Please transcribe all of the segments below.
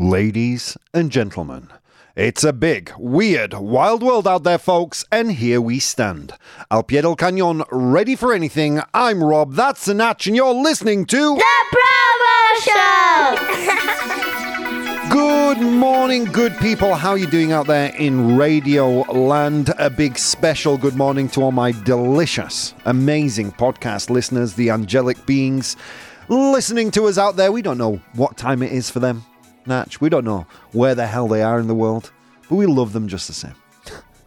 Ladies and gentlemen, it's a big, weird, wild world out there, folks, and here we stand. Al pie del cañón, ready for anything. I'm Rob, that's Sinach, and you're listening to. The ProBoh Show! Good morning, good people. How are you doing out there in radio land? A big special good morning to all my delicious, amazing podcast listeners, the angelic beings listening to us out there. We don't know what time it is for them, Natch. We don't know where the hell they are in the world, but we love them just the same.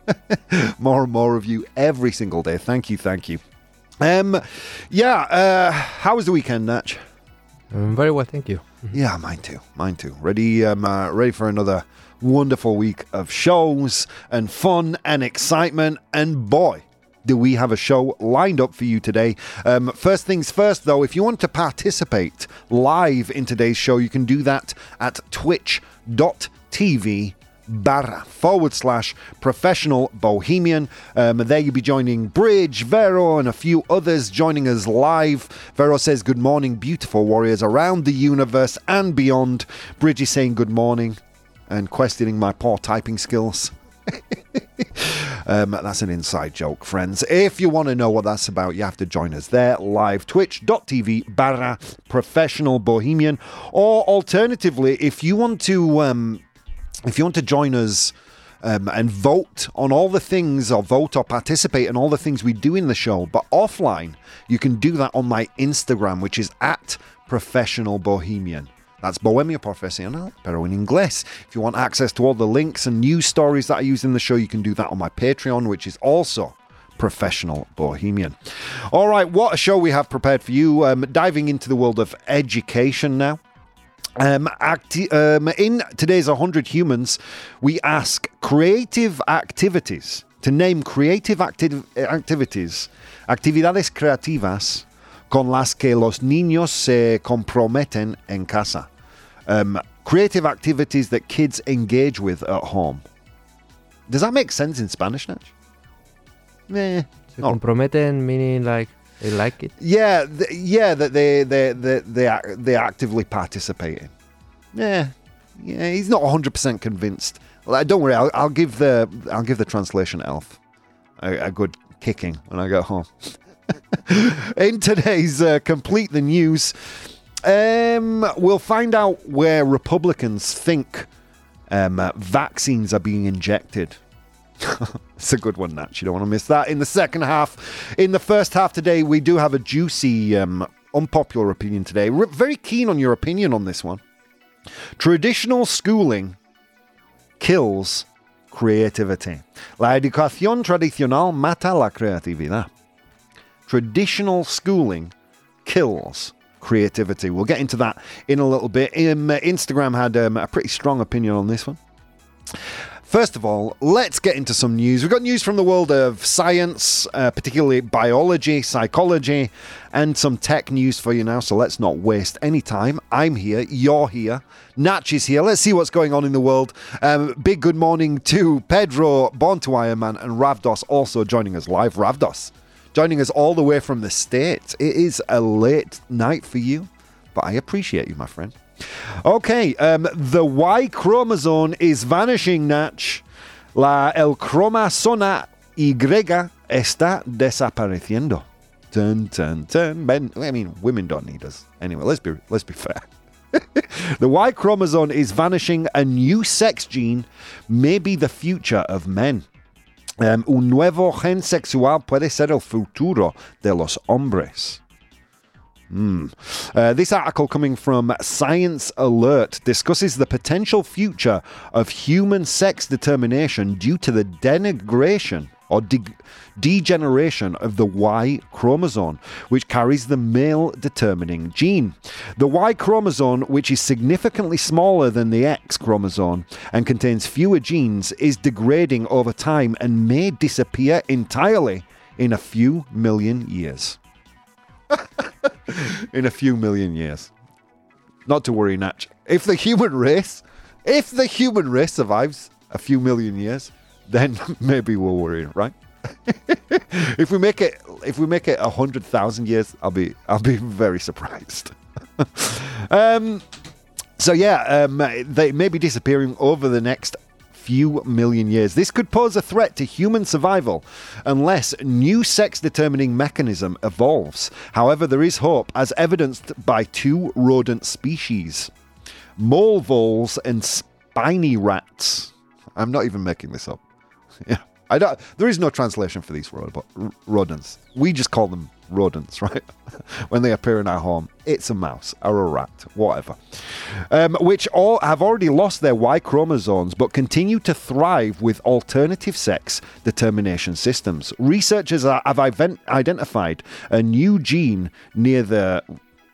more and more of you every single day. Thank you, thank you. Um, yeah, uh, how was the weekend, Natch? Um, very well, thank you. Yeah, mine too. Mine too. Ready, um, uh, ready for another wonderful week of shows and fun and excitement. And boy, do we have a show lined up for you today. Um, first things first, though, if you want to participate live in today's show, you can do that at twitch.tv barra forward slash professional bohemian. Um, there you'll be joining Bridge, Vero, and a few others joining us live. Vero says, Good morning, beautiful warriors around the universe and beyond. Bridge is saying good morning and questioning my poor typing skills. um, that's an inside joke, friends. If you want to know what that's about, you have to join us there live, twitch.tv barra professional bohemian. Or alternatively, if you want to um, if you want to join us um, and vote on all the things, or vote or participate in all the things we do in the show, but offline, you can do that on my Instagram, which is at professional bohemian. That's Bohemia Profesional, pero in English. If you want access to all the links and news stories that I use in the show, you can do that on my Patreon, which is also Professional Bohemian. All right, what a show we have prepared for you. Um, diving into the world of education now. Um, acti- um, in today's 100 Humans, we ask creative activities, to name creative acti- activities, actividades creativas con las que los niños se comprometen en casa. Um, creative activities that kids engage with at home. Does that make sense in Spanish, Natch? Eh, Se comprometen meaning like they like it. Yeah, th- yeah, that they they they they ac- they actively participating. Yeah, yeah, he's not hundred percent convinced. Like, don't worry, I'll, I'll give the I'll give the translation elf a, a good kicking when I go home. In today's uh, complete the news, um, we'll find out where Republicans think um, uh, vaccines are being injected. it's a good one, Nat. You don't want to miss that. In the second half, in the first half today, we do have a juicy, um, unpopular opinion today. We're very keen on your opinion on this one. Traditional schooling kills creativity. La educación tradicional mata la creatividad. Traditional schooling kills creativity. We'll get into that in a little bit. Um, Instagram had um, a pretty strong opinion on this one. First of all, let's get into some news. We've got news from the world of science, uh, particularly biology, psychology, and some tech news for you now. So let's not waste any time. I'm here, you're here, Natch is here. Let's see what's going on in the world. Um, big good morning to Pedro, Born to Iron Man, and Ravdos also joining us live. Ravdos, joining us all the way from the States. It is a late night for you, but I appreciate you, my friend. Okay, um, the Y chromosome is vanishing, Natch. La el cromosoma Y está desapareciendo. Turn, turn, turn. Men, I mean, women don't need us. Anyway, let's be let's be fair. the Y chromosome is vanishing. A new sex gene may be the future of men. Um, un nuevo gen sexual puede ser el futuro de los hombres. Uh, this article coming from Science Alert discusses the potential future of human sex determination due to the denigration or de- degeneration of the Y chromosome, which carries the male determining gene. The Y chromosome, which is significantly smaller than the X chromosome and contains fewer genes, is degrading over time and may disappear entirely in a few million years in a few million years. Not to worry, Natch. If the human race, if the human race survives a few million years, then maybe we'll worry, right? if we make it, if we make it a hundred thousand years, I'll be, I'll be very surprised. um, So yeah, um, they may be disappearing over the next few million years. This could pose a threat to human survival unless new sex determining mechanism evolves. However, there is hope as evidenced by two rodent species. Mole voles and spiny rats. I'm not even making this up. Yeah. I don't, there is no translation for these rodents. We just call them rodents, right? when they appear in our home, it's a mouse or a rat, whatever. Um, which all have already lost their Y chromosomes but continue to thrive with alternative sex determination systems. Researchers are, have identified a new gene near the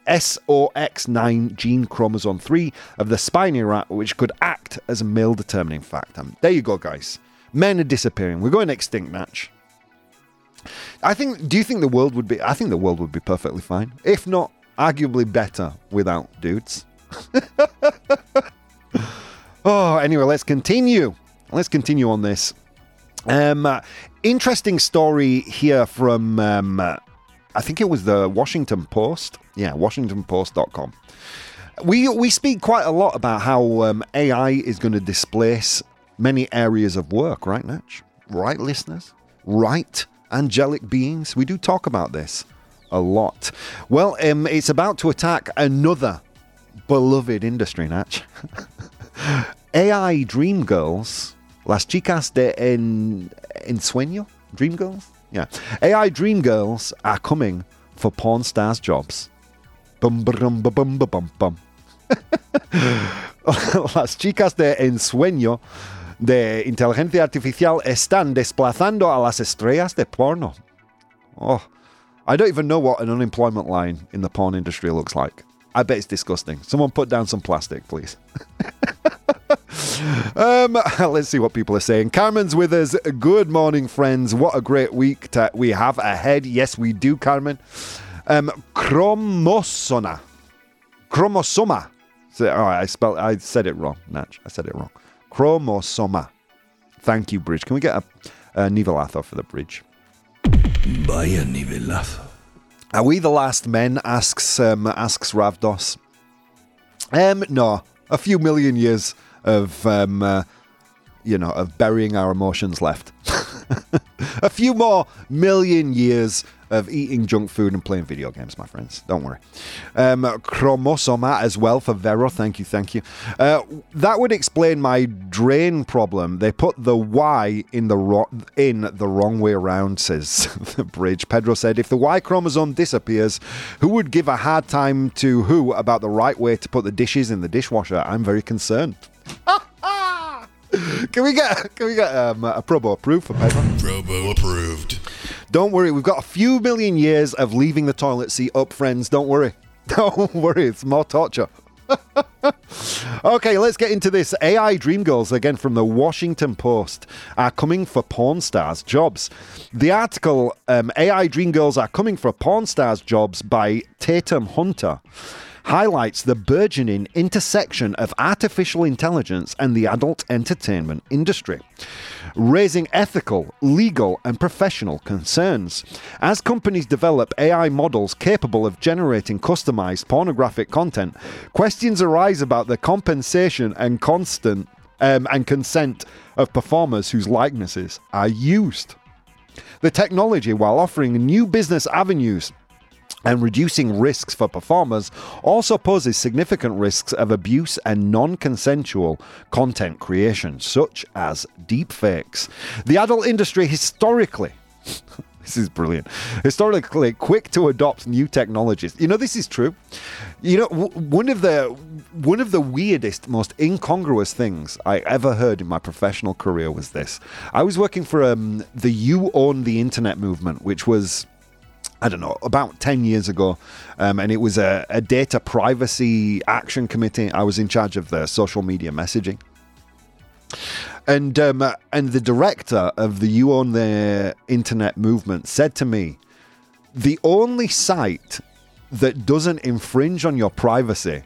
SOX9 gene chromosome 3 of the spiny rat, which could act as a male determining factor. There you go, guys. Men are disappearing. We're going extinct, Natch. I think. Do you think the world would be? I think the world would be perfectly fine, if not arguably better, without dudes. oh, anyway, let's continue. Let's continue on this. Um, uh, interesting story here from. Um, uh, I think it was the Washington Post. Yeah, WashingtonPost.com. We we speak quite a lot about how um, AI is going to displace many areas of work, right, Natch? Right, listeners? Right, angelic beings? We do talk about this a lot. Well, um, it's about to attack another beloved industry, Natch. AI Dream Girls, las chicas de en, ensueño, Dream Girls? Yeah. AI Dream Girls are coming for porn stars jobs. Bum, bum, bum, bum, bum, bum. las chicas de ensueño de inteligencia artificial están desplazando a las estrellas de porno. Oh, I don't even know what an unemployment line in the porn industry looks like. I bet it's disgusting. Someone put down some plastic, please. um, let's see what people are saying. Carmen's with us. Good morning, friends. What a great week to, we have ahead. Yes, we do, Carmen. Um, chromosoma. Chromosoma. So, all right, I spelled. I said it wrong, Natch. I said it wrong. Chromosoma. Thank you, Bridge. Can we get a, a nivelazo for the bridge? Vaya nivelazo. Are we the last men? Asks um, asks Ravdos. Um, no, a few million years of um, uh, you know of burying our emotions left. a few more million years of eating junk food and playing video games, my friends. Don't worry. Um, chromosoma as well for Vero. Thank you, thank you. Uh, that would explain my drain problem. They put the Y in the ro- in the wrong way around, says the bridge. Pedro said, if the Y chromosome disappears, who would give a hard time to who about the right way to put the dishes in the dishwasher? I'm very concerned. can we get can we get um, a ProBoh approved for Pedro? ProBoh approved. Don't worry, we've got a few million years of leaving the toilet seat up, friends. Don't worry. Don't worry, it's more torture. okay, let's get into this. AI Dream Girls, again from the Washington Post, are coming for porn stars jobs. The article, um, AI Dream Girls are coming for porn stars jobs by Tatum Hunter highlights the burgeoning intersection of artificial intelligence and the adult entertainment industry, raising ethical, legal, and professional concerns. As companies develop AI models capable of generating customized pornographic content, questions arise about the compensation and constant um, and consent of performers whose likenesses are used. The technology, while offering new business avenues and reducing risks for performers also poses significant risks of abuse and non consensual content creation, such as deepfakes. The adult industry historically. this is brilliant. Historically, quick to adopt new technologies. You know, this is true. You know, w- one of the one of the weirdest, most incongruous things I ever heard in my professional career was this. I was working for um, the You Own the Internet movement, which was I don't know, about 10 years ago. Um, and it was a, a, data privacy action committee. I was in charge of the social media messaging. And, um, and the director of the You Own the Internet movement said to me, the only site that doesn't infringe on your privacy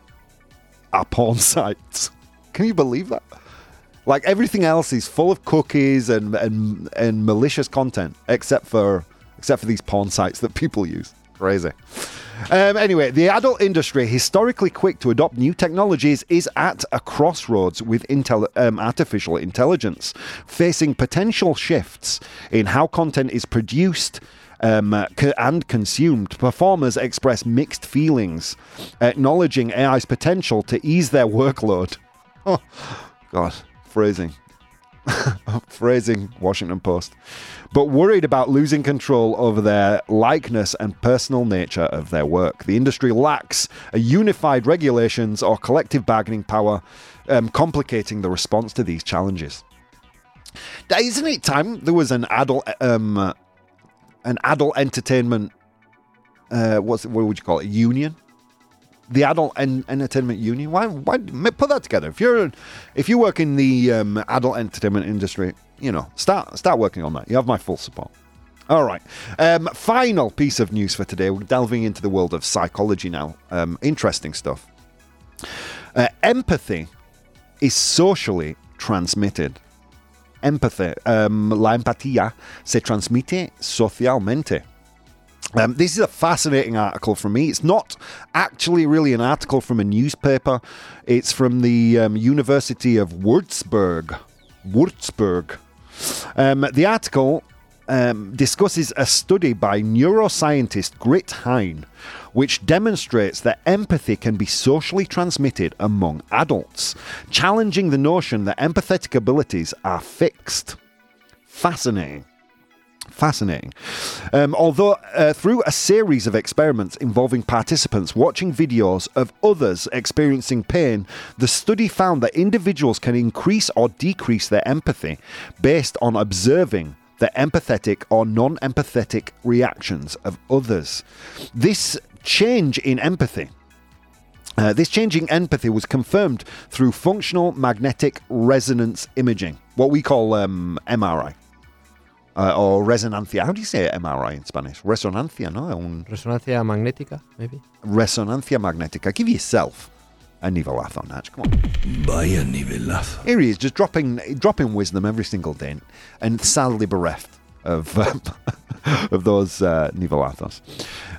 are porn sites. Can you believe that? Like everything else is full of cookies and, and, and malicious content, except for except for these porn sites that people use. Crazy. Um, anyway, the adult industry, historically quick to adopt new technologies, is at a crossroads with intel- um, artificial intelligence, facing potential shifts in how content is produced. Um, uh, and consumed. Performers express mixed feelings, acknowledging AI's potential to ease their workload. Oh, God, phrasing. phrasing, Washington Post. But worried about losing control over their likeness and personal nature of their work. The industry lacks a unified regulations or collective bargaining power, um, complicating the response to these challenges. Isn't it time there was an adult, um, an adult entertainment? Uh, what's what would you call it? Union the adult en- entertainment union. Why, why put that together? If you're if you work in the um, adult entertainment industry, you know, start start working on that. You have my full support. All right. Um, final piece of news for today. We're delving into the world of psychology now. Um, interesting stuff. Uh, empathy is socially transmitted. Empathy, um, la empatía se transmite socialmente. Um, this is a fascinating article from me. It's not actually really an article from a newspaper. It's from the um, University of Würzburg. Würzburg. Um, the article um, discusses a study by neuroscientist Grit Hein, which demonstrates that empathy can be socially transmitted among adults, challenging the notion that empathetic abilities are fixed. Fascinating. Fascinating. Um, although, uh, through a series of experiments involving participants watching videos of others experiencing pain, the study found that individuals can increase or decrease their empathy based on observing the empathetic or non empathetic reactions of others. This change in empathy uh, this changing empathy was confirmed through functional magnetic resonance imaging, what we call um, MRI. Uh, or resonancia. How do you say MRI in Spanish? Resonancia, no? Un Resonancia magnética, maybe. resonancia magnética. Give yourself a nivelazo, Natch. Come on. Vaya nivelazo. Here he is, just dropping dropping wisdom every single day, and sadly bereft of um, of those uh, nivelazos.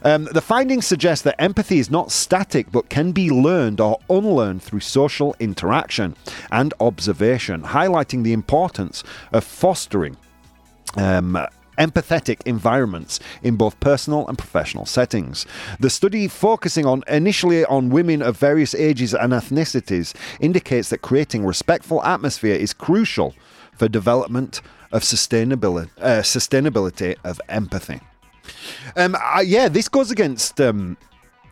Um, the findings suggest that empathy is not static, but can be learned or unlearned through social interaction and observation, highlighting the importance of fostering um, empathetic environments in both personal and professional settings. The study focusing on initially on women of various ages and ethnicities indicates that creating respectful atmosphere is crucial for development of sustainability uh, sustainability of empathy. Um, I, yeah, this goes against. Um,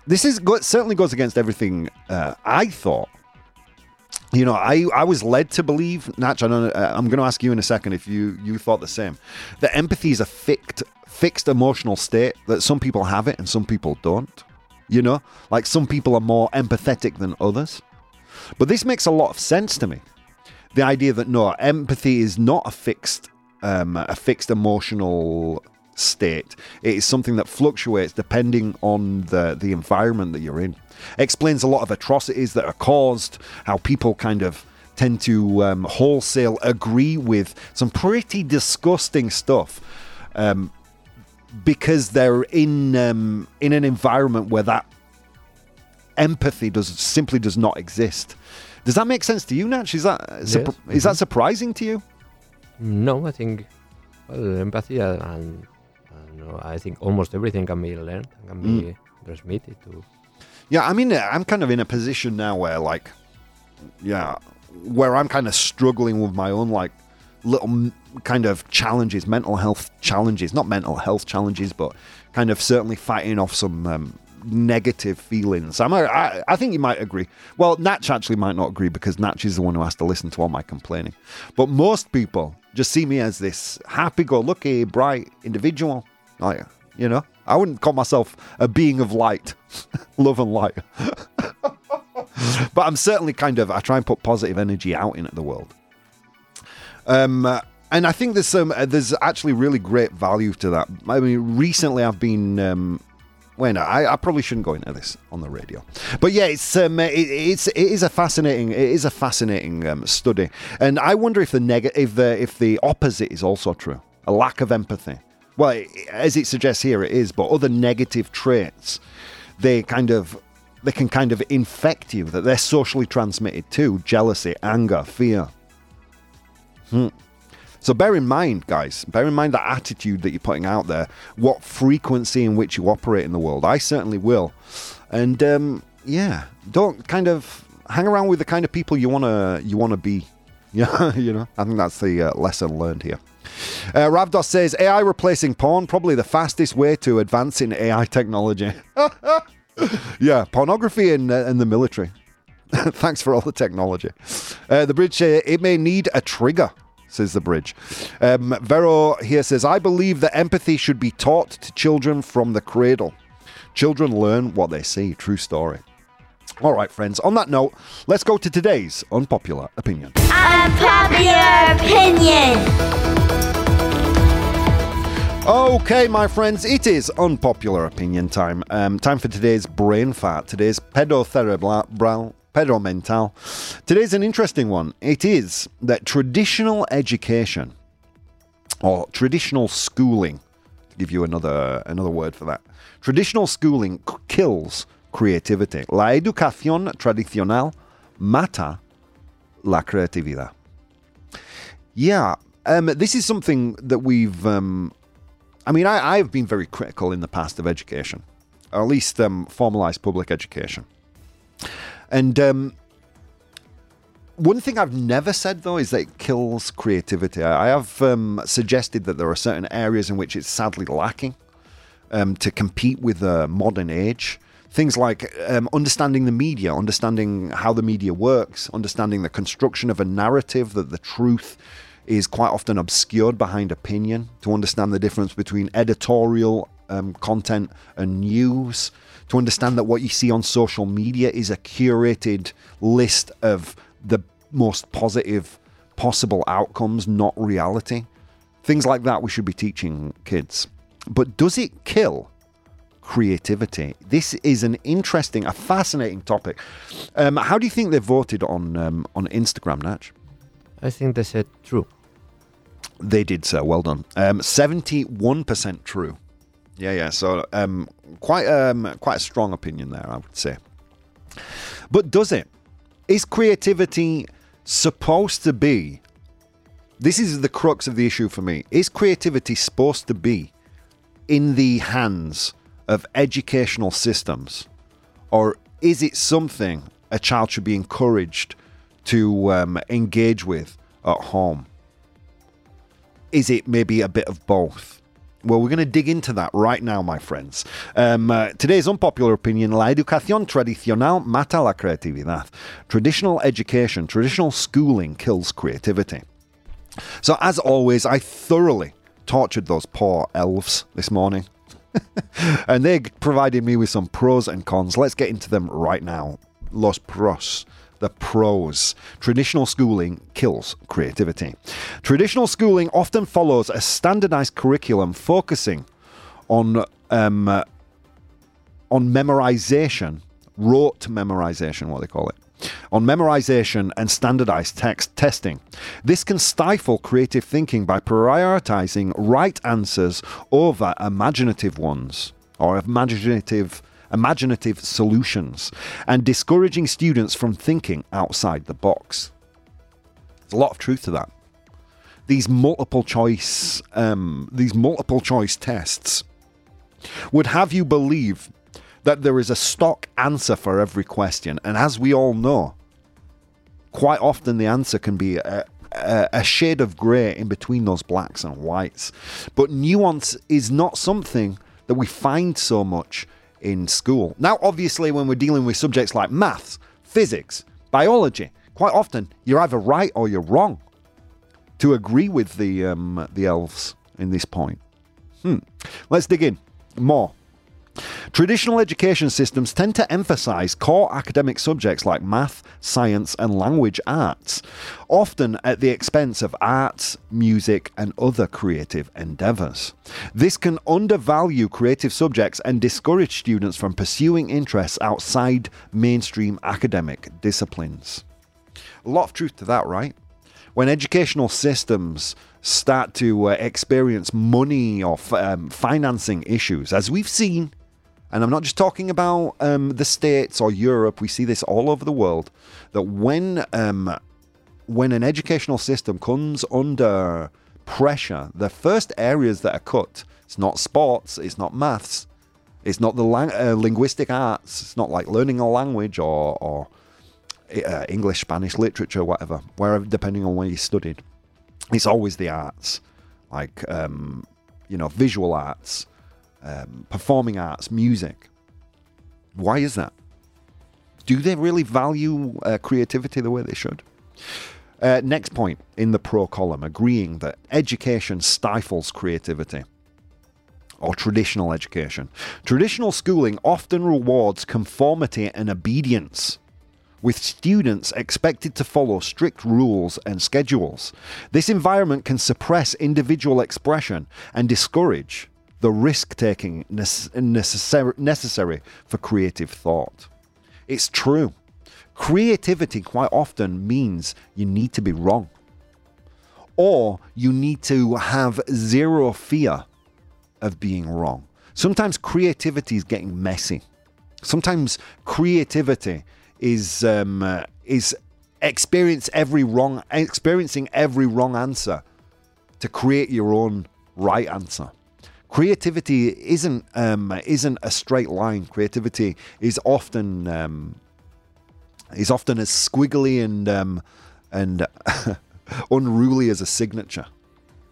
this is go- certainly goes against everything uh, I thought you know, I, I was led to believe, Natch, I I'm going to ask you in a second if you, you thought the same, that empathy is a fixed, fixed emotional state, that some people have it and some people don't. You know, like some people are more empathetic than others. But this makes a lot of sense to me. The idea that no, empathy is not a fixed, um, a fixed emotional state. It is something that fluctuates depending on the, the environment that you're in. It Explains a lot of atrocities that are caused, how people kind of tend to um, wholesale agree with some pretty disgusting stuff um, because they're in um, in an environment where that empathy does simply does not exist. Does that make sense to you, Natch? Is that Yes. is that surprising to you? No, I think well, empathy and, and no, I think almost everything can be learned and can be Mm. transmitted to. Yeah, I mean, I'm kind of in a position now where, like, yeah, where I'm kind of struggling with my own, like, little kind of challenges, mental health challenges, not mental health challenges, but kind of certainly fighting off some um, negative feelings. I'm, I, I think you might agree. Well, Natch actually might not agree because Natch is the one who has to listen to all my complaining. But most people just see me as this happy-go-lucky, bright individual. Like, you know, I wouldn't call myself a being of light, love and light. but I'm certainly kind of I try and put positive energy out into the world. Um, and I think there's some uh, there's actually really great value to that. I mean, recently I've been. Um, well, no, I, I probably shouldn't go into this on the radio, but yeah, it's um, it, it's it is a fascinating it is a fascinating um, study, and I wonder if the neg- if the if the opposite is also true, a lack of empathy well, as it suggests here, it is, but other negative traits, they kind of they can kind of infect you that they're socially transmitted too jealousy anger fear. Hmm. so bear in mind guys bear in mind that attitude that you're putting out there what frequency in which you operate in the world. I certainly will. And um, yeah don't kind of hang around with the kind of people you want to you want to be. Yeah you know i think that's the uh, lesson learned here uh, Ravdos says AI replacing porn, probably the fastest way to advancing AI technology. yeah, pornography in, uh, in the military. Thanks for all the technology. Uh, the bridge, uh, it may need a trigger, says the bridge. Um, Vero here says, I believe that empathy should be taught to children from the cradle. Children learn what they see. True story. All right, friends, on that note, let's go to today's unpopular opinion. Unpopular opinion. Okay, my friends, it is unpopular opinion time. Um, time for today's brain fart. Today's pedocerebral, pedomental. Today's an interesting one. It is that traditional education or traditional schooling, to give you another another word for that, traditional schooling c- kills creativity. La educación tradicional mata la creatividad. Yeah, um, this is something that we've. Um, I mean, I, I've been very critical in the past of education, or at least um, formalized public education. And um, one thing I've never said, though, is that it kills creativity. I have um, suggested that there are certain areas in which it's sadly lacking um, to compete with the modern age. Things like um, understanding the media, understanding how the media works, understanding the construction of a narrative, that the truth is quite often obscured behind opinion, to understand the difference between editorial um, content and news, to understand that what you see on social media is a curated list of the most positive possible outcomes, not reality. Things like that we should be teaching kids. But does it kill creativity? This is an interesting, a fascinating topic. Um, how do you think they voted on um, on Instagram, Natch? I think they said true. They did so. Well done. Um, Seventy-one percent true. Yeah, yeah. So um, quite um, quite a strong opinion there, I would say. But does it? Is creativity supposed to be? This is the crux of the issue for me. Is creativity supposed to be in the hands of educational systems, or is it something a child should be encouraged to um, engage with at home? Is it maybe a bit of both? Well, we're going to dig into that right now, my friends. Um, uh, today's unpopular opinion la educación tradicional mata la creatividad. Traditional education, traditional schooling kills creativity. So, as always, I thoroughly tortured those poor elves this morning. and they provided me with some pros and cons. Let's get into them right now. Los pros. The pros. Traditional schooling kills creativity. Traditional schooling often follows a standardized curriculum focusing on um, uh, on memorization, rote memorization, what they call it, on memorization and standardized text testing. This can stifle creative thinking by prioritizing right answers over imaginative ones or imaginative imaginative solutions and discouraging students from thinking outside the box. There's a lot of truth to that. These multiple choice um, these multiple choice tests would have you believe that there is a stock answer for every question. And as we all know, quite often the answer can be a, a, a shade of grey in between those blacks and whites. But nuance is not something that we find so much in school. Now, obviously, when we're dealing with subjects like maths, physics, biology, quite often you're either right or you're wrong. To agree with the um, the elves in this point. Hmm. Let's dig in more. Traditional education systems tend to emphasize core academic subjects like math, science, and language arts, often at the expense of arts, music, and other creative endeavors. This can undervalue creative subjects and discourage students from pursuing interests outside mainstream academic disciplines. A lot of truth to that, right? when educational systems start to uh, experience money or f- um, financing issues, as we've seen, and I'm not just talking about um, the States or Europe, we see this all over the world, that when, um, when an educational system comes under pressure, the first areas that are cut, it's not sports, it's not maths, it's not the lang- uh, linguistic arts, it's not like learning a language or, or uh, English, Spanish, literature, whatever, wherever, depending on where you studied. It's always the arts, like, um, you know, visual arts, um, performing arts, music. Why is that? Do they really value uh, creativity the way they should? Uh, next point in the pro column agreeing that education stifles creativity or traditional education. Traditional schooling often rewards conformity and obedience, with students expected to follow strict rules and schedules. This environment can suppress individual expression and discourage the risk taking necessary, necessary for creative thought. It's true. Creativity quite often means you need to be wrong. Or you need to have zero fear of being wrong. Sometimes creativity is getting messy. Sometimes creativity is um, uh, is experience every wrong experiencing every wrong answer to create your own right answer. Creativity isn't um, isn't a straight line. Creativity is often um, is often as squiggly and um, and unruly as a signature.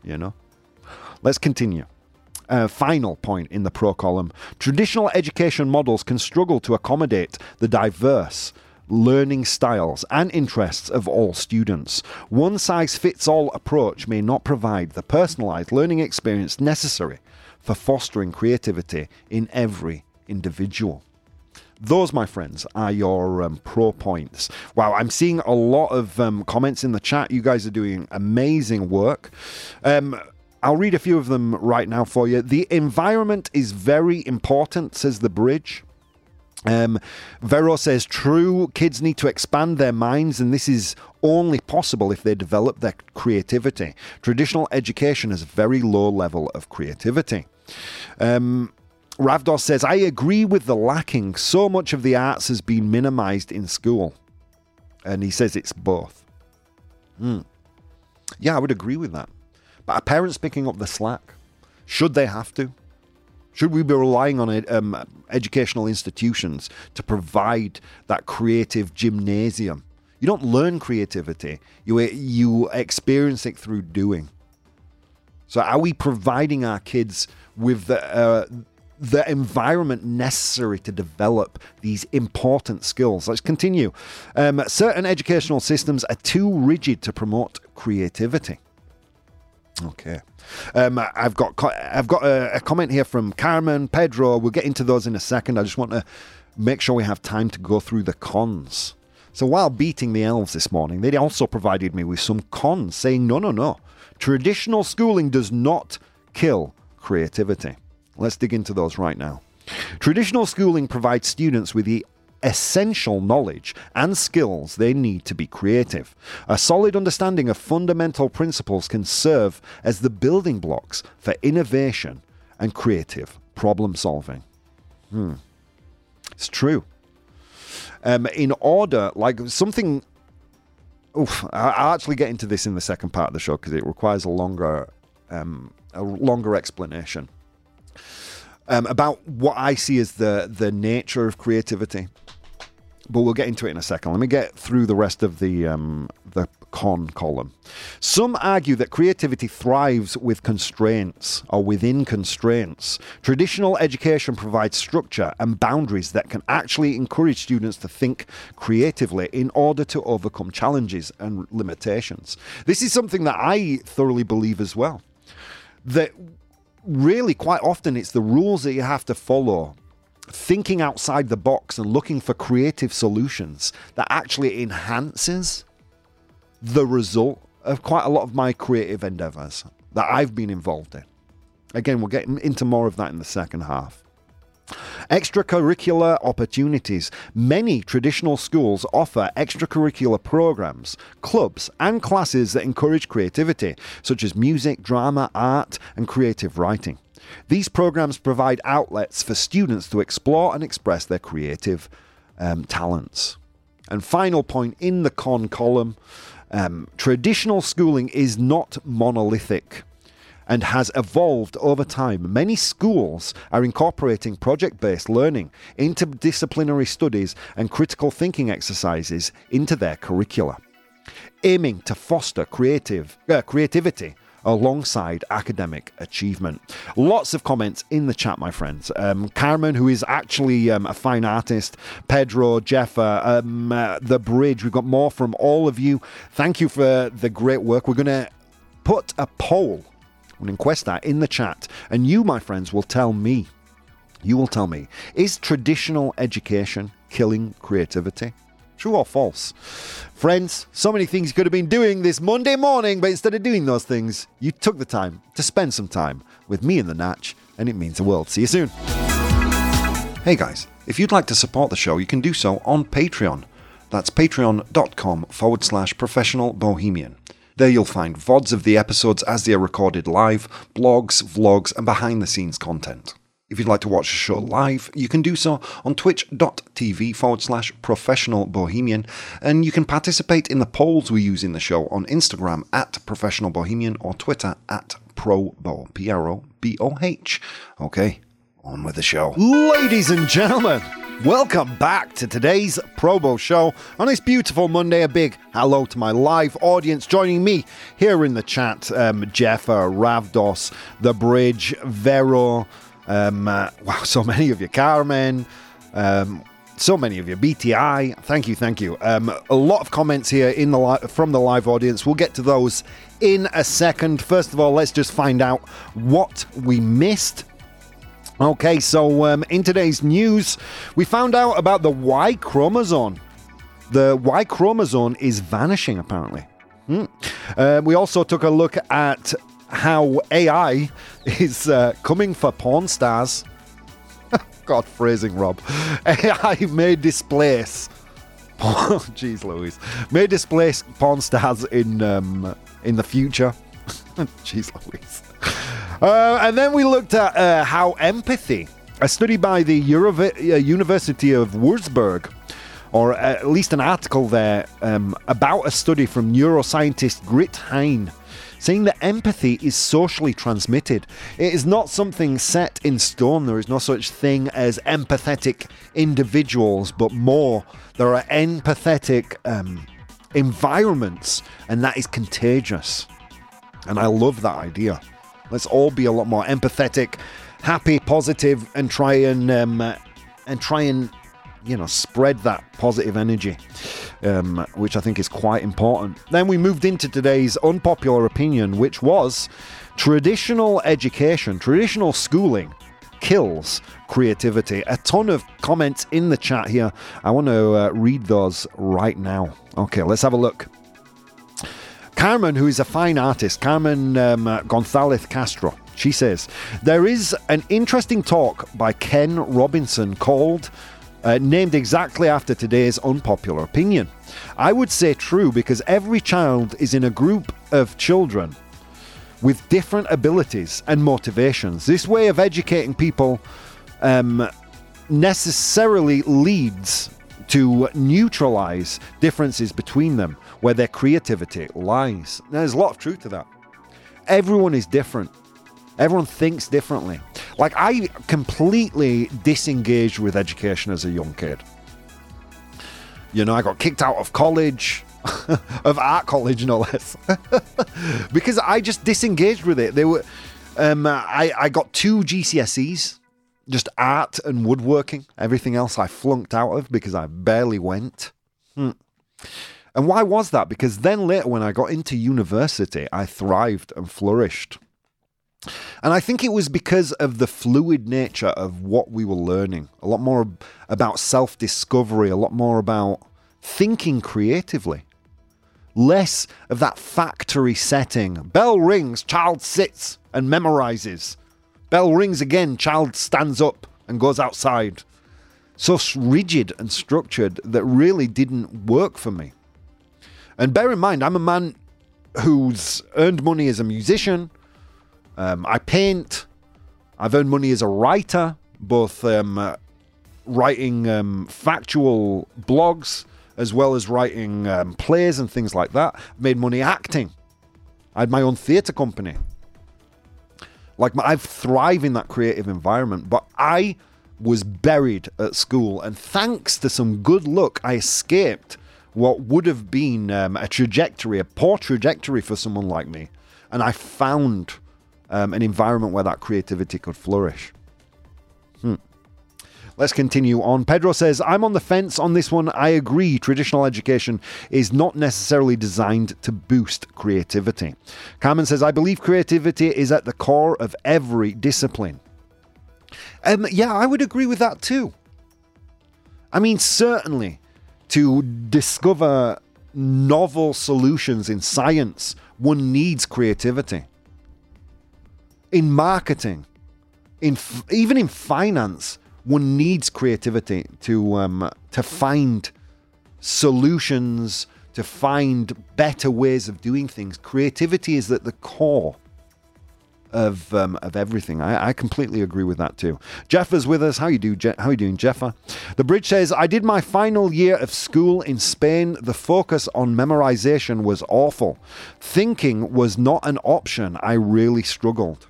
You know. Let's continue. Uh, final point in the pro column traditional education models can struggle to accommodate the diverse learning styles and interests of all students. One size fits all approach may not provide the personalized learning experience necessary for fostering creativity in every individual. Those, my friends, are your um, pro points. Wow, I'm seeing a lot of um, comments in the chat. You guys are doing amazing work. Um, I'll read a few of them right now for you. The environment is very important, says the bridge. Um, Vero says, true, kids need to expand their minds, and this is only possible if they develop their creativity. Traditional education has a very low level of creativity. Um, Ravdos says, I agree with the lacking. So much of the arts has been minimized in school. And he says it's both. Hmm. Yeah, I would agree with that. But are parents picking up the slack? Should they have to? Should we be relying on um, educational institutions to provide that creative gymnasium? You don't learn creativity, you, you experience it through doing. So, are we providing our kids with the, uh, the environment necessary to develop these important skills? Let's continue. Um, certain educational systems are too rigid to promote creativity. Okay. Um, I've got I've got a, a, comment here from Carmen, Pedro. We'll get into those in a second. I just want to make sure we have time to go through the cons. So while beating the elves this morning, they also provided me with some cons, saying no, no, no. Traditional schooling does not kill creativity. Let's dig into those right now. Traditional schooling provides students with the essential knowledge and skills they need to be creative. A solid understanding of fundamental principles can serve as the building blocks for innovation and creative problem solving. Hmm. It's true. Um, in order, like something. Oof, I'll actually get into this in the second part of the show because it requires a longer, um, a longer explanation um, about what I see as the the nature of creativity but we'll get into it in a second. Let me get through the rest of the um, the con column. Some argue that creativity thrives with constraints or within constraints. Traditional education provides structure and boundaries that can actually encourage students to think creatively in order to overcome challenges and limitations. This is something that I thoroughly believe as well. That really quite often it's the rules that you have to follow thinking outside the box and looking for creative solutions that actually enhances the result of quite a lot of my creative endeavors that I've been involved in. Again, we'll get into more of that in the second half. Extracurricular opportunities. Many traditional schools offer extracurricular programs, clubs, and classes that encourage creativity, such as music, drama, art, and creative writing. These programs provide outlets for students to explore and express their creative um, talents. And final point in the con column um, traditional schooling is not monolithic and has evolved over time. Many schools are incorporating project based learning, interdisciplinary studies, and critical thinking exercises into their curricula, aiming to foster creative, uh, creativity alongside academic achievement. Lots of comments in the chat, my friends. Um, Carmen, who is actually um, a fine artist, Pedro, Jeffa, um, uh, The Bridge. We've got more from all of you. Thank you for the great work. We're going to put a poll, an Encuesta, in the chat, and you, my friends, will tell me. You will tell me, is traditional education killing creativity? True or false? Friends, so many things you could have been doing this Monday morning, but instead of doing those things, you took the time to spend some time with me in the Natch, and it means the world. See you soon. Hey guys, if you'd like to support the show, you can do so on Patreon. That's patreon.com forward slash professional bohemian. There you'll find VODs of the episodes as they are recorded live, blogs, vlogs, and behind the scenes content. If you'd like to watch the show live, you can do so on twitch.tv forward slash professional bohemian, and you can participate in the polls we use in the show on Instagram at professional bohemian or Twitter at pro probo, P R O B O H. Okay, on with the show. Ladies and gentlemen, welcome back to today's ProBoh show. On this beautiful Monday, a big hello to my live audience joining me here in the chat um, Jeffa, Ravdos, The Bridge, Vero. Um, uh, wow, so many of you, Carmen. Um, so many of you, BTI. Thank you, thank you. Um, a lot of comments here in the li- from the live audience. We'll get to those in a second. First of all, let's just find out what we missed. Okay, so um, in today's news, we found out about the Y chromosome. The Y chromosome is vanishing, apparently. Hmm. Uh, we also took a look at how AI is uh, coming for porn stars. God, phrasing, Rob. AI may displace. Oh, jeez, Louise. May displace porn stars in um, in the future. Jeez, Louise. Uh, and then we looked at uh, how empathy, a study by the Eurovi- uh, University of Würzburg, or at least an article there um, about a study from neuroscientist Grit Hein, saying that empathy is socially transmitted. It is not something set in stone. There is no such thing as empathetic individuals, but more, there are empathetic um, environments, and that is contagious. And I love that idea. Let's all be a lot more empathetic, happy, positive, and try and um, and try and you know spread that positive energy, um, which I think is quite important. Then we moved into today's unpopular opinion, which was traditional education, traditional schooling kills creativity. A ton of comments in the chat here. I want to uh, read those right now. Okay, let's have a look. Carmen, who is a fine artist, Carmen um, Gonzalez Castro, she says, There is an interesting talk by Ken Robinson called, uh, named exactly after today's unpopular opinion. I would say true because every child is in a group of children with different abilities and motivations. This way of educating people um, necessarily leads to neutralize differences between them where their creativity lies. There's a lot of truth to that. Everyone is different. Everyone thinks differently. Like, I completely disengaged with education as a young kid. You know, I got kicked out of college, of art college, no less, because I just disengaged with it. They were, um, I, I got two GCSEs, just art and woodworking. Everything else I flunked out of because I barely went. Hmm. And why was that? Because then later, when I got into university, I thrived and flourished. And I think it was because of the fluid nature of what we were learning. A lot more about self discovery, a lot more about thinking creatively. Less of that factory setting. Bell rings, child sits and memorizes. Bell rings again, child stands up and goes outside. So rigid and structured that really didn't work for me. And bear in mind, I'm a man who's earned money as a musician. Um, I paint. I've earned money as a writer, both um, uh, writing um, factual blogs as well as writing um, plays and things like that. I've Made money acting. I had my own theatre company. Like my, I thrive in that creative environment, but I was buried at school, and thanks to some good luck, I escaped what would have been um, a trajectory, a poor trajectory for someone like me, and I found um, an environment where that creativity could flourish. Let's continue on. Pedro says, I'm on the fence on this one. I agree, traditional education is not necessarily designed to boost creativity. Carmen says, I believe creativity is at the core of every discipline. Um, yeah, I would agree with that too. I mean, certainly to discover novel solutions in science, one needs creativity. In marketing, in f- even in finance, one needs creativity to um, to find solutions, to find better ways of doing things. Creativity is at the core of um, of everything. I, I completely agree with that too. Jeff is with us. How you do? Je- how are you doing, Jeffa? The bridge says I did my final year of school in Spain. The focus on memorization was awful. Thinking was not an option. I really struggled.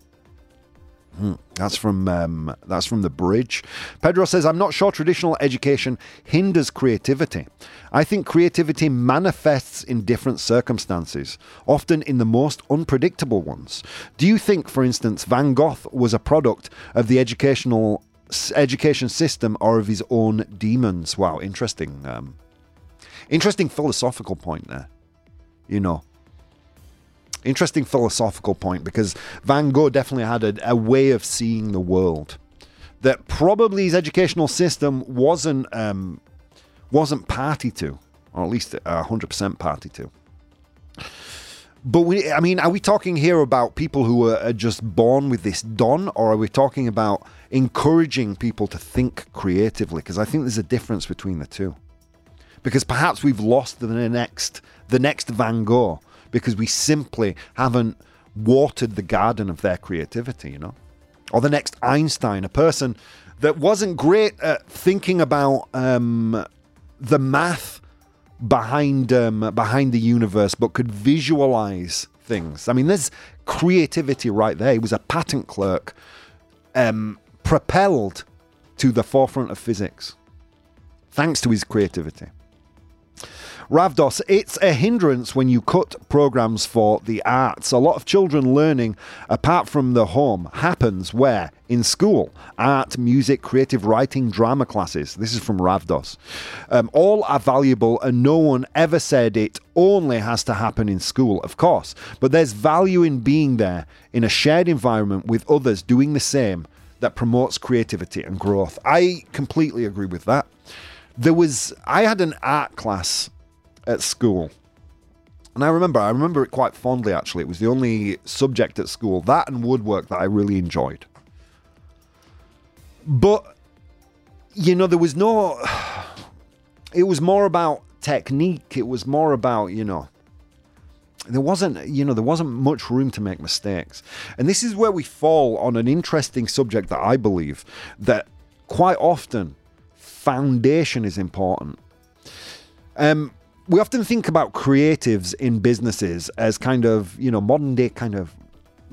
Hmm, That's from um, that's from the bridge. Pedro says, "I'm not sure traditional education hinders creativity. I think creativity manifests in different circumstances, often in the most unpredictable ones. Do you think, for instance, Van Gogh was a product of the educational education system or of his own demons? Wow, interesting, um, interesting philosophical point there. You know." Interesting philosophical point because Van Gogh definitely had a, a way of seeing the world that probably his educational system wasn't um, wasn't party to, or at least hundred percent party to. But we, I mean, are we talking here about people who are, just born with this don, or are we talking about encouraging people to think creatively? Because I think there's a difference between the two. Because perhaps we've lost the next the next Van Gogh because we simply haven't watered the garden of their creativity, you know? Or the next Einstein, a person that wasn't great at thinking about um, the math behind um, behind the universe, but could visualize things. I mean, there's creativity right there. He was a patent clerk, um, propelled to the forefront of physics, thanks to his creativity. Ravdos, it's a hindrance when you cut programs for the arts. A lot of children learning, apart from the home, happens where? In school. Art, music, creative writing, drama classes. This is from Ravdos. Um, all are valuable, and no one ever said it only has to happen in school, of course. But there's value in being there in a shared environment with others doing the same that promotes creativity and growth. I completely agree with that. There was, I had an art class at school. And I remember, I remember it quite fondly actually. It was the only subject at school, that and woodwork, that I really enjoyed. But, you know, there was no. It was more about technique. It was more about, you know. There wasn't, you know, there wasn't much room to make mistakes. And this is where we fall on an interesting subject that I believe that quite often foundation is important. Um, we often think about creatives in businesses as kind of, you know, modern day kind of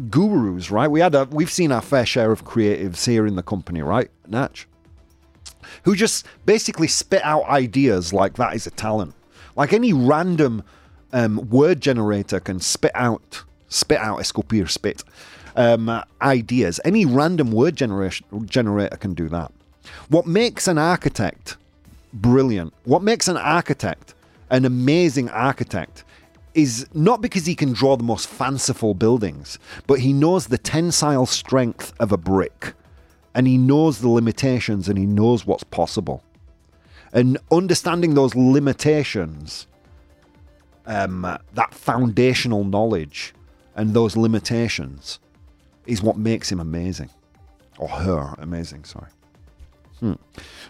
gurus, right? We had a, we've seen our fair share of creatives here in the company, right, Natch? Who just basically spit out ideas like that is a talent. Like any random um, word generator can spit out, spit out, escupir, spit um, ideas. Any random word generation, generator can do that. What makes an architect brilliant? What makes an architect an amazing architect is not because he can draw the most fanciful buildings, but he knows the tensile strength of a brick and he knows the limitations and he knows what's possible. And understanding those limitations, um, that foundational knowledge and those limitations is what makes him amazing. Or her amazing, sorry. Hmm.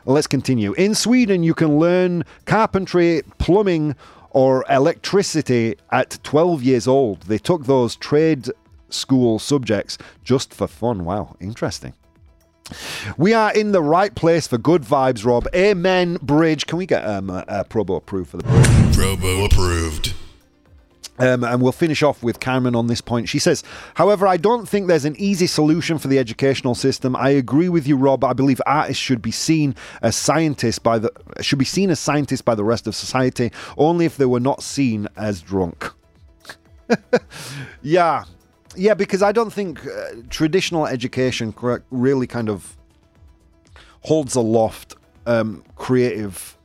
Let's continue. In Sweden, you can learn carpentry, plumbing, or electricity at 12 years old. They took those trade school subjects just for fun. Wow, interesting. We are in the right place for good vibes, Rob. Amen, Bridge. Can we get um, a, a ProBoh approved for the bridge? ProBoh approved. Um, and we'll finish off with Carmen on this point. She says, however, I don't think there's an easy solution for the educational system. I agree with you, Rob. I believe artists should be seen as scientists by the should be seen as scientists by the rest of society, only if they were not seen as drunk. yeah, yeah, because I don't think uh, traditional education really kind of holds aloft um, creative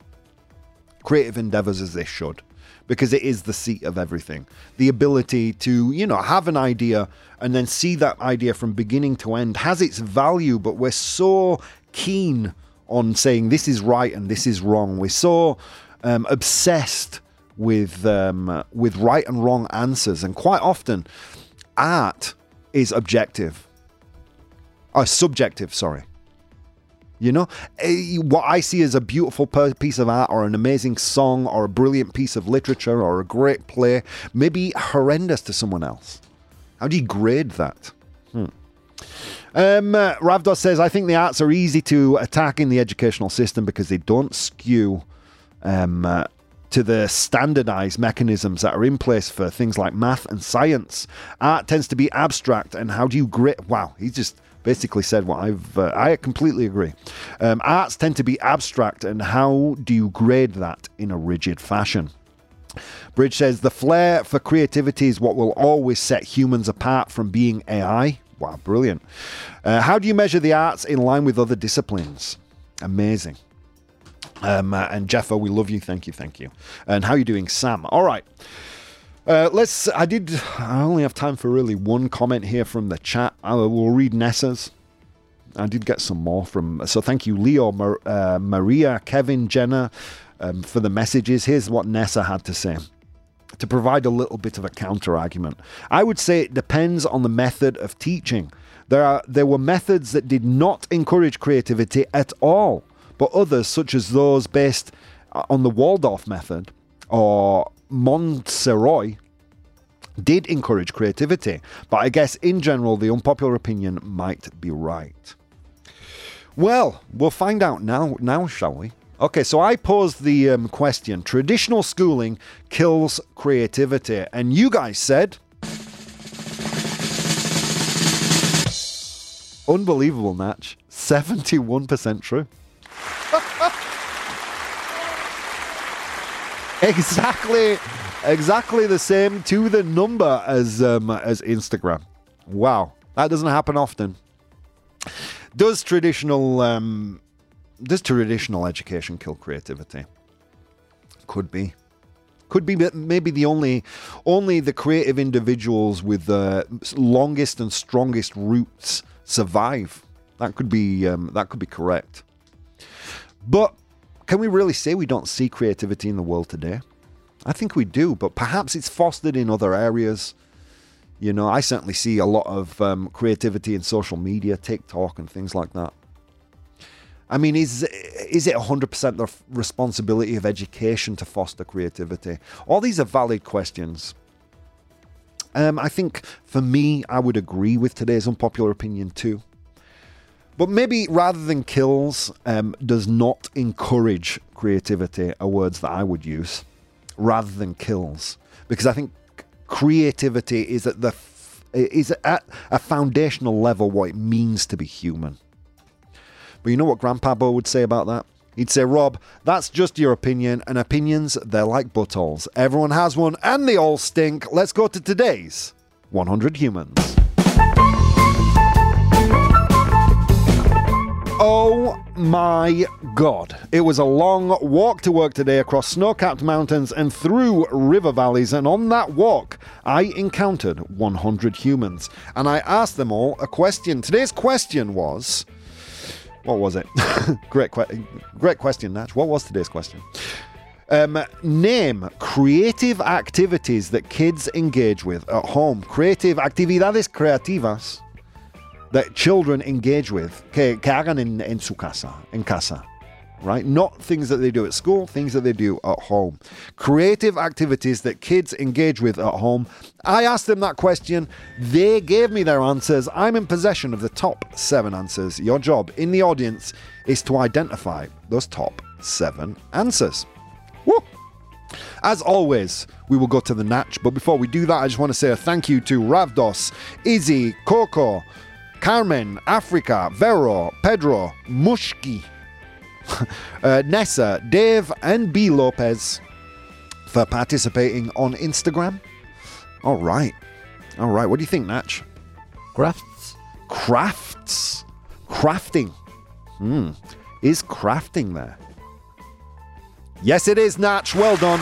creative endeavors as they should because it is the seat of everything. The ability to, you know, have an idea and then see that idea from beginning to end has its value, but we're so keen on saying this is right and this is wrong. We're so um, obsessed with um, with right and wrong answers, and quite often, art is objective. Oh, subjective. Sorry. You know, Eh, what I see as a beautiful piece of art, or an amazing song, or a brilliant piece of literature, or a great play, may be horrendous to someone else. How do you grade that? Hmm. Um, uh, Ravdos says, I think the arts are easy to attack in the educational system because they don't skew um, uh, to the standardized mechanisms that are in place for things like math and science. Art tends to be abstract, and how do you grade? Wow, he just basically said what I've. Uh, I completely agree. Um, arts tend to be abstract, and how do you grade that in a rigid fashion? Bridge says the flair for creativity is what will always set humans apart from being AI. Wow, brilliant. Uh, how do you measure the arts in line with other disciplines? Amazing. Um, uh, and Jeffo, we love you. Thank you, thank you. And how are you doing, Sam? All right. Uh, let's. I did. I only have time for really one comment here from the chat. I will read Nessa's. I did get some more from. So thank you, Leo, Mar- uh, Maria, Kevin, Jenna, um, for the messages. Here's what Nessa had to say. To provide a little bit of a counter argument, I would say it depends on the method of teaching. There are there were methods that did not encourage creativity at all, but others, such as those based uh, on the Waldorf method or Montessori, did encourage creativity. But I guess in general, the unpopular opinion might be right. Well, we'll find out now, now shall we? Okay, so I posed the um, question traditional schooling kills creativity, and you guys said. Unbelievable, Natch. 71% true. exactly exactly the same to the number as um, as Instagram. Wow, that doesn't happen often. Does traditional um, does traditional education kill creativity? Could be. Could be maybe the only only the creative individuals with the longest and strongest roots survive. That could be um, that could be correct. But can we really say we don't see creativity in the world today? I think we do, but perhaps it's fostered in other areas. You know, I certainly see a lot of um, creativity in social media, TikTok, and things like that. I mean, is is it 100% the responsibility of education to foster creativity? All these are valid questions. Um, I think for me, I would agree with today's unpopular opinion too. But maybe rather than kills, um, does not encourage creativity are words that I would use rather than kills, because I think creativity is at the f- is at a foundational level what it means to be human. But you know what Grandpa Bo would say about that? He'd say, Rob, that's just your opinion, and opinions, they're like buttholes. Everyone has one, and they all stink. Let's go to today's 100 Humans. Oh my god. It was a long walk to work today across snow capped mountains and through river valleys, and on that walk, I encountered 100 humans. And I asked them all a question. Today's question was. What was it? great, que- great question, Natch. What was today's question? Um, name creative activities that kids engage with at home. Creative actividades creativas that children engage with, que, hagan en, en su casa, en casa, right? Not things that they do at school, things that they do at home. Creative activities that kids engage with at home. I asked them that question. They gave me their answers. I'm in possession of the top seven answers. Your job in the audience is to identify those top seven answers. Woo! As always, we will go to the Natch, but before we do that, I just want to say a thank you to Ravdos, Izzy, Coco, Carmen, Africa, Vero, Pedro, Mushki, uh, Nessa, Dave, and B. Lopez for participating on Instagram. All right. All right. What do you think, Natch? Crafts. Crafts. Crafting. Hmm. Is crafting there? Yes, it is, Natch. Well done.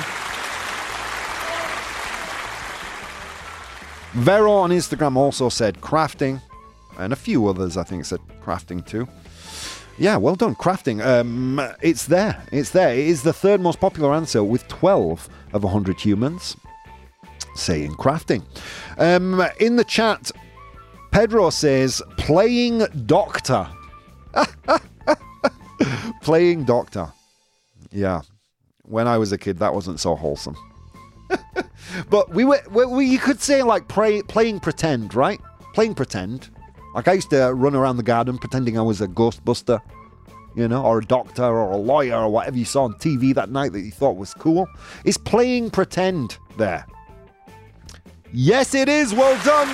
Vero on Instagram also said crafting, and a few others I think said crafting too. Yeah, well done, crafting. Um, it's there. It's there. It is the third most popular answer with 12 of 100 humans saying crafting. Um, in the chat, Pedro says playing doctor. playing doctor. Yeah. When I was a kid, that wasn't so wholesome. but we were, we, we, you could say like play, playing pretend, right? Playing pretend. Like I used to run around the garden pretending I was a ghostbuster, you know, or a doctor or a lawyer or whatever you saw on TV that night that you thought was cool. It's playing pretend there? Yes, it is. Well done.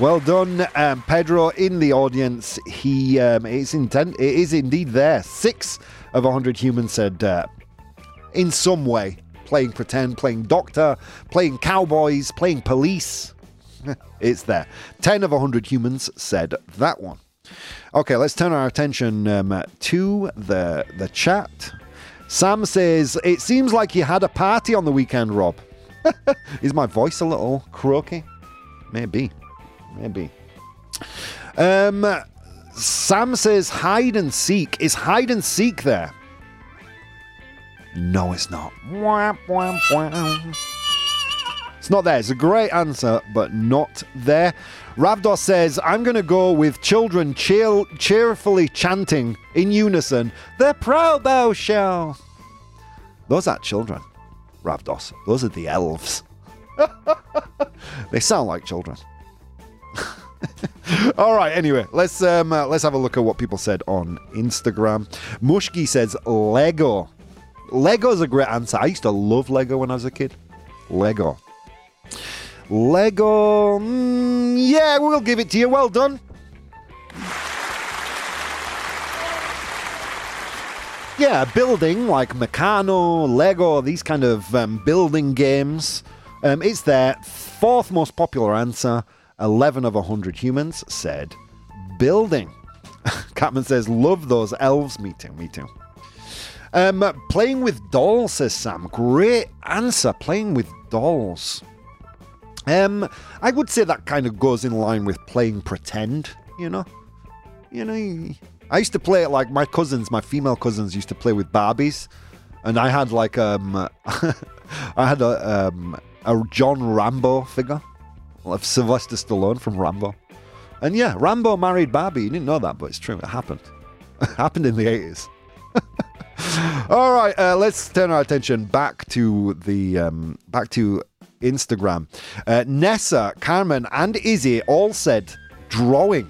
Well done, um, Pedro. In the audience, he um, is intent. It is indeed there. Six of hundred humans said, uh, in some way, playing pretend, playing doctor, playing cowboys, playing police. it's there. Ten of hundred humans said that one. Okay, let's turn our attention um, to the the chat. Sam says, "It seems like you had a party on the weekend, Rob." is my voice a little croaky? Maybe. Maybe. Um, Sam says hide and seek. Is hide and seek there? No, it's not. It's not there. It's a great answer, but not there. Ravdos says, I'm going to go with children cheer- cheerfully chanting in unison, the ProBoh Show. Those aren't children, Ravdos. Those are the elves. they sound like children. All right. Anyway, let's um, uh, let's have a look at what people said on Instagram. Mushki says Lego. Lego's a great answer. I used to love Lego when I was a kid. Lego. Lego. Mm, yeah, we'll give it to you. Well done. Yeah, building like Meccano, Lego, these kind of um, building games. Um, it's their fourth most popular answer. 11 of 100 humans said building. Catman says, love those elves. Me too, me too. Um, playing with dolls, says Sam. Great answer. Playing with dolls. Um, I would say that kind of goes in line with playing pretend, you know? You know, I used to play it like my cousins, my female cousins used to play with Barbies. And I had like, um, I had a, um, a John Rambo figure of Sylvester Stallone from Rambo. And yeah, Rambo married Barbie. You didn't know that, but it's true. It happened. it happened in the 80s. All right, uh, let's turn our attention back to the um, back to Instagram. Uh, Nessa, Carmen, and Izzy all said drawing.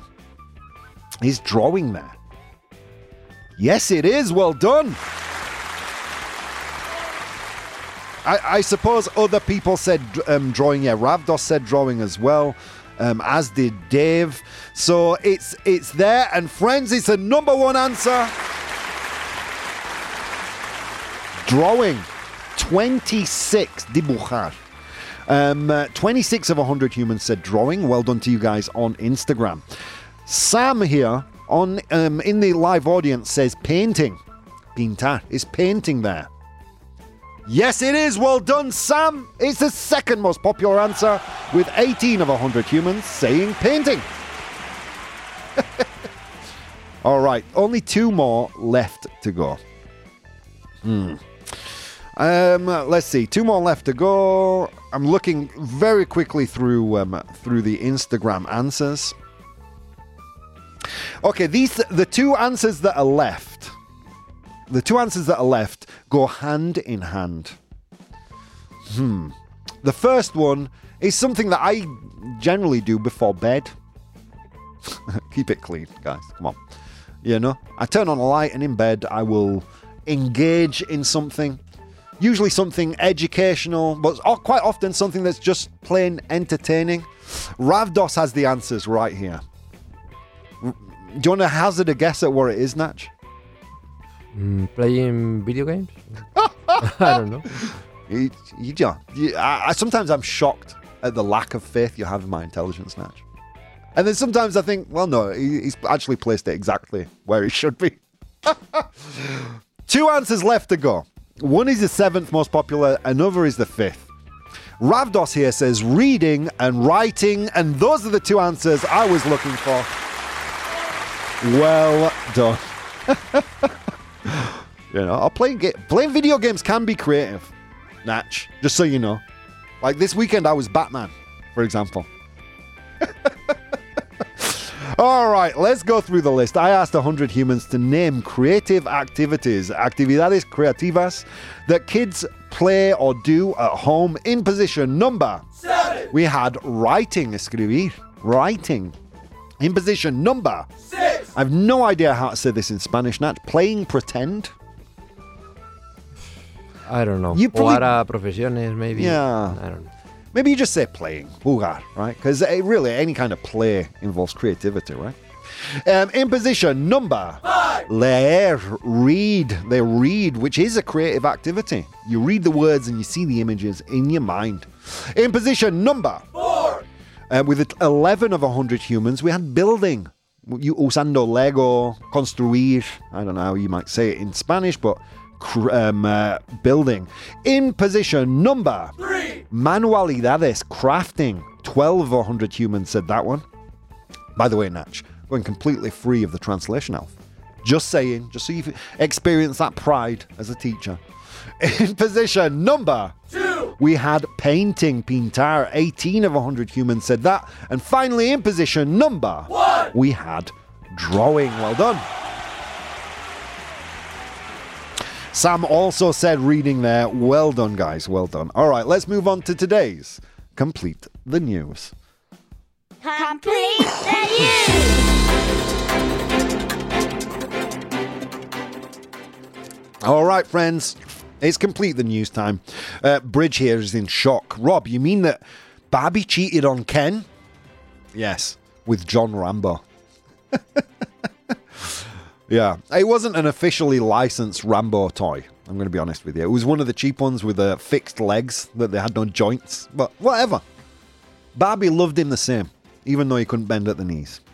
Is drawing there? Yes, it is. Well done. I, I suppose other people said um, drawing. Yeah, Ravdos said drawing as well, um, as did Dave. So it's it's there, and friends, it's the number one answer. Drawing, twenty six dibujar. Um, uh, 26 of 100 humans said drawing. Well done to you guys on Instagram. Sam here on um, in the live audience says painting. Pintar is painting there. Yes, it is. Well done, Sam. It's the second most popular answer, with 18 of 100 humans saying painting. All right, only two more left to go. Hmm. Um, let's see, two more left to go. I'm looking very quickly through um, through the Instagram answers. Okay, these the two answers that are left. The two answers that are left go hand in hand. Hmm. The first one is something that I generally do before bed. Keep it clean, guys. Come on. You know, I turn on a light and in bed I will engage in something. Usually something educational, but quite often something that's just plain entertaining. Ravdos has the answers right here. Do you want to hazard a guess at what it is, Natch? Mm, playing video games? I don't know. You, you, you- I, I, sometimes I'm shocked at the lack of faith you have in my intelligence, Natch. And then sometimes I think, well, no, he, he's actually placed it exactly where he should be. Two answers left to go. One is the seventh most popular, another is the fifth. Ravdos here says reading and writing, and those are the two answers I was looking for. Well done. you know, playing ga- playing video games can be creative. Natch, just so you know. Like this weekend, I was Batman, for example. All right, let's go through the list. I asked 100 humans to name creative activities, actividades creativas, that kids play or do at home in position number seven. We had writing, escribir, writing. In position number six. I have no idea how to say this in Spanish, Nat. Playing pretend. I don't know. You probably- Jugar a profesiones, maybe. Yeah. I don't know. Maybe you just say playing, jugar, right? Because really, any kind of play involves creativity, right? Um, in position number five, leer, read. They read, which is a creative activity. You read the words and you see the images in your mind. In position number four, uh, with 11 of 100 humans, we had building. You usando Lego, construir. I don't know how you might say it in Spanish, but um, uh, building. In position number three, manualidades, crafting. 12 of 100 humans said that one. By the way, Natch, going completely free of the translation elf. Just saying, just so you experience that pride as a teacher. In position number two, we had painting, pintar. 18 of 100 humans said that. And finally, in position number one, we had drawing. Well done. Sam also said reading there. Well done, guys. Well done. All right, let's move on to today's Complete the News. Complete the news. All right, friends, it's complete the news time. Uh, Bridge here is in shock. Rob, you mean that Barbie cheated on Ken? Yes, with John Rambo. yeah, it wasn't an officially licensed Rambo toy. I'm going to be honest with you. It was one of the cheap ones with uh, fixed legs that they had no joints. But whatever. Barbie loved him the same, even though he couldn't bend at the knees.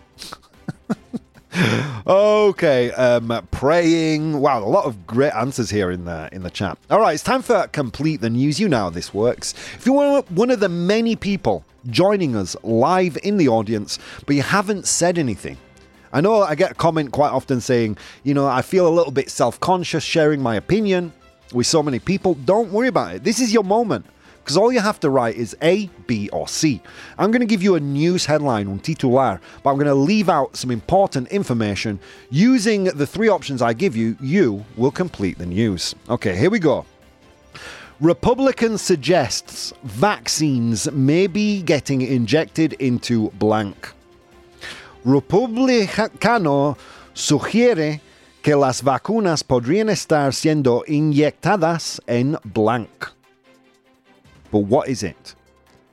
Okay, um, praying. Wow, a lot of great answers here in the in the chat. All right, it's time for complete the news. You know how this works. If you're one of the many people joining us live in the audience, but you haven't said anything. I know I get a comment quite often saying, you know, I feel a little bit self-conscious sharing my opinion with so many people. Don't worry about it. This is your moment. Because all you have to write is A, B, or C. I'm going to give you a news headline, on titular, but I'm going to leave out some important information. Using the three options I give you, you will complete the news. Okay, here we go. Republican suggests vaccines may be getting injected into blank. Republicano sugiere que las vacunas podrían estar siendo inyectadas en blank. But what is it?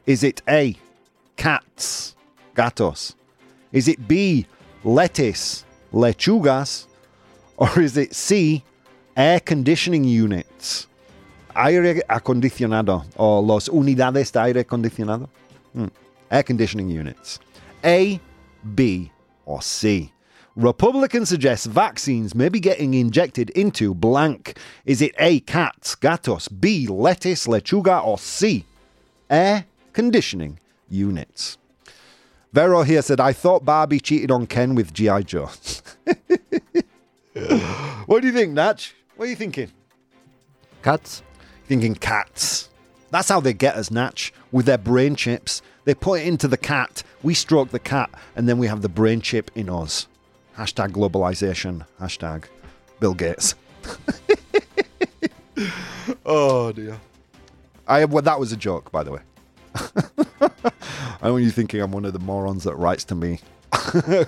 Is it A, cats, gatos? Is it B, lettuce, lechugas? Or is it C, air conditioning units? Aire acondicionado or los unidades de aire acondicionado? Hmm. Air conditioning units. A, B, or C? Republican suggests vaccines may be getting injected into blank. Is it A, cats, gatos, B, lettuce, lechuga, or C, air conditioning units? Vero here said, I thought Barbie cheated on Ken with G.I. Joe. what do you think, Natch? What are you thinking? Cats? Thinking cats. That's how they get us, Natch, with their brain chips. They put it into the cat, we stroke the cat, and then we have the brain chip in us. Hashtag globalization. Hashtag Bill Gates. oh dear. I well, that was a joke, by the way. I don't want you thinking I'm one of the morons that writes to me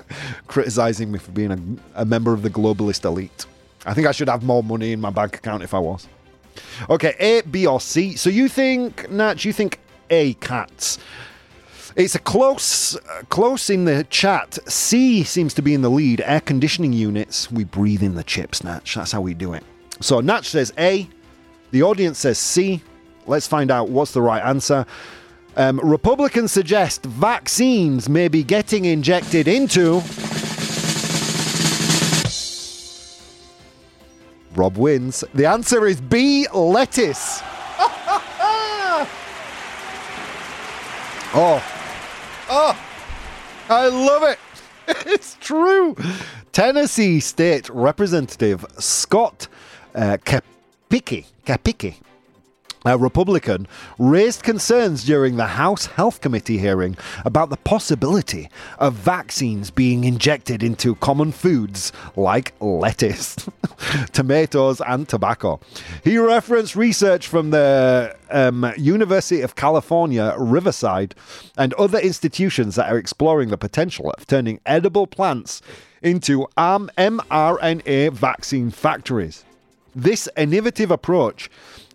criticizing me for being a, a member of the globalist elite. I think I should have more money in my bank account if I was. Okay, A, B, or C. So you think, Nat, you think A, cats. It's a close, uh, close in the chat. C seems to be in the lead. Air conditioning units. We breathe in the chips, Natch. That's how we do it. So Natch says A. The audience says C. Let's find out what's the right answer. Um, Republicans suggest vaccines may be getting injected into. Rob wins. The answer is B. Lettuce. oh, oh, I love it. It's true. Tennessee State Representative Scott uh, Cepicky, a Republican, raised concerns during the House Health Committee hearing about the possibility of vaccines being injected into common foods like lettuce, tomatoes, and tobacco. He referenced research from the um, University of California, Riverside, and other institutions that are exploring the potential of turning edible plants into mRNA vaccine factories. This innovative approach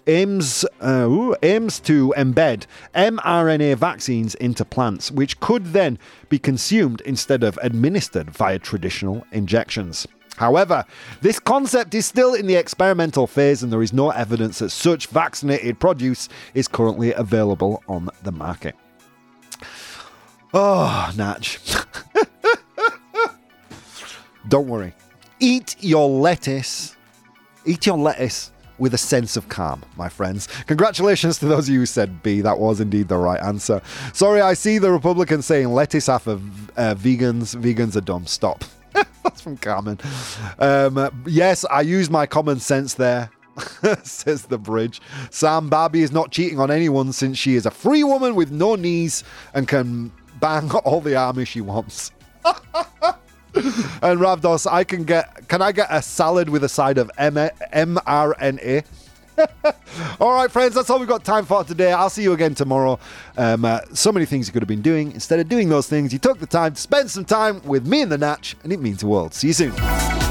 aims uh, ooh, aims to embed mRNA vaccines into plants, which could then be consumed instead of administered via traditional injections. However, this concept is still in the experimental phase, and there is no evidence that such vaccinated produce is currently available on the market. Oh, Natch. Don't worry. Eat your lettuce. Eat your lettuce with a sense of calm, my friends. Congratulations to those of you who said B. That was indeed the right answer. Sorry, I see the Republicans saying lettuce of uh, vegans. Vegans are dumb. Stop. That's from Carmen. Um, yes, I used my common sense there. says the bridge. Sam Barbie is not cheating on anyone since she is a free woman with no knees and can bang all the army she wants. and Ravdos, I can get. Can I get a salad with a side of M- mRNA? all right, friends, that's all we've got time for today. I'll see you again tomorrow. Um, uh, so many things you could have been doing. Instead of doing those things, you took the time to spend some time with me and the Natch, and it means the world. See you soon.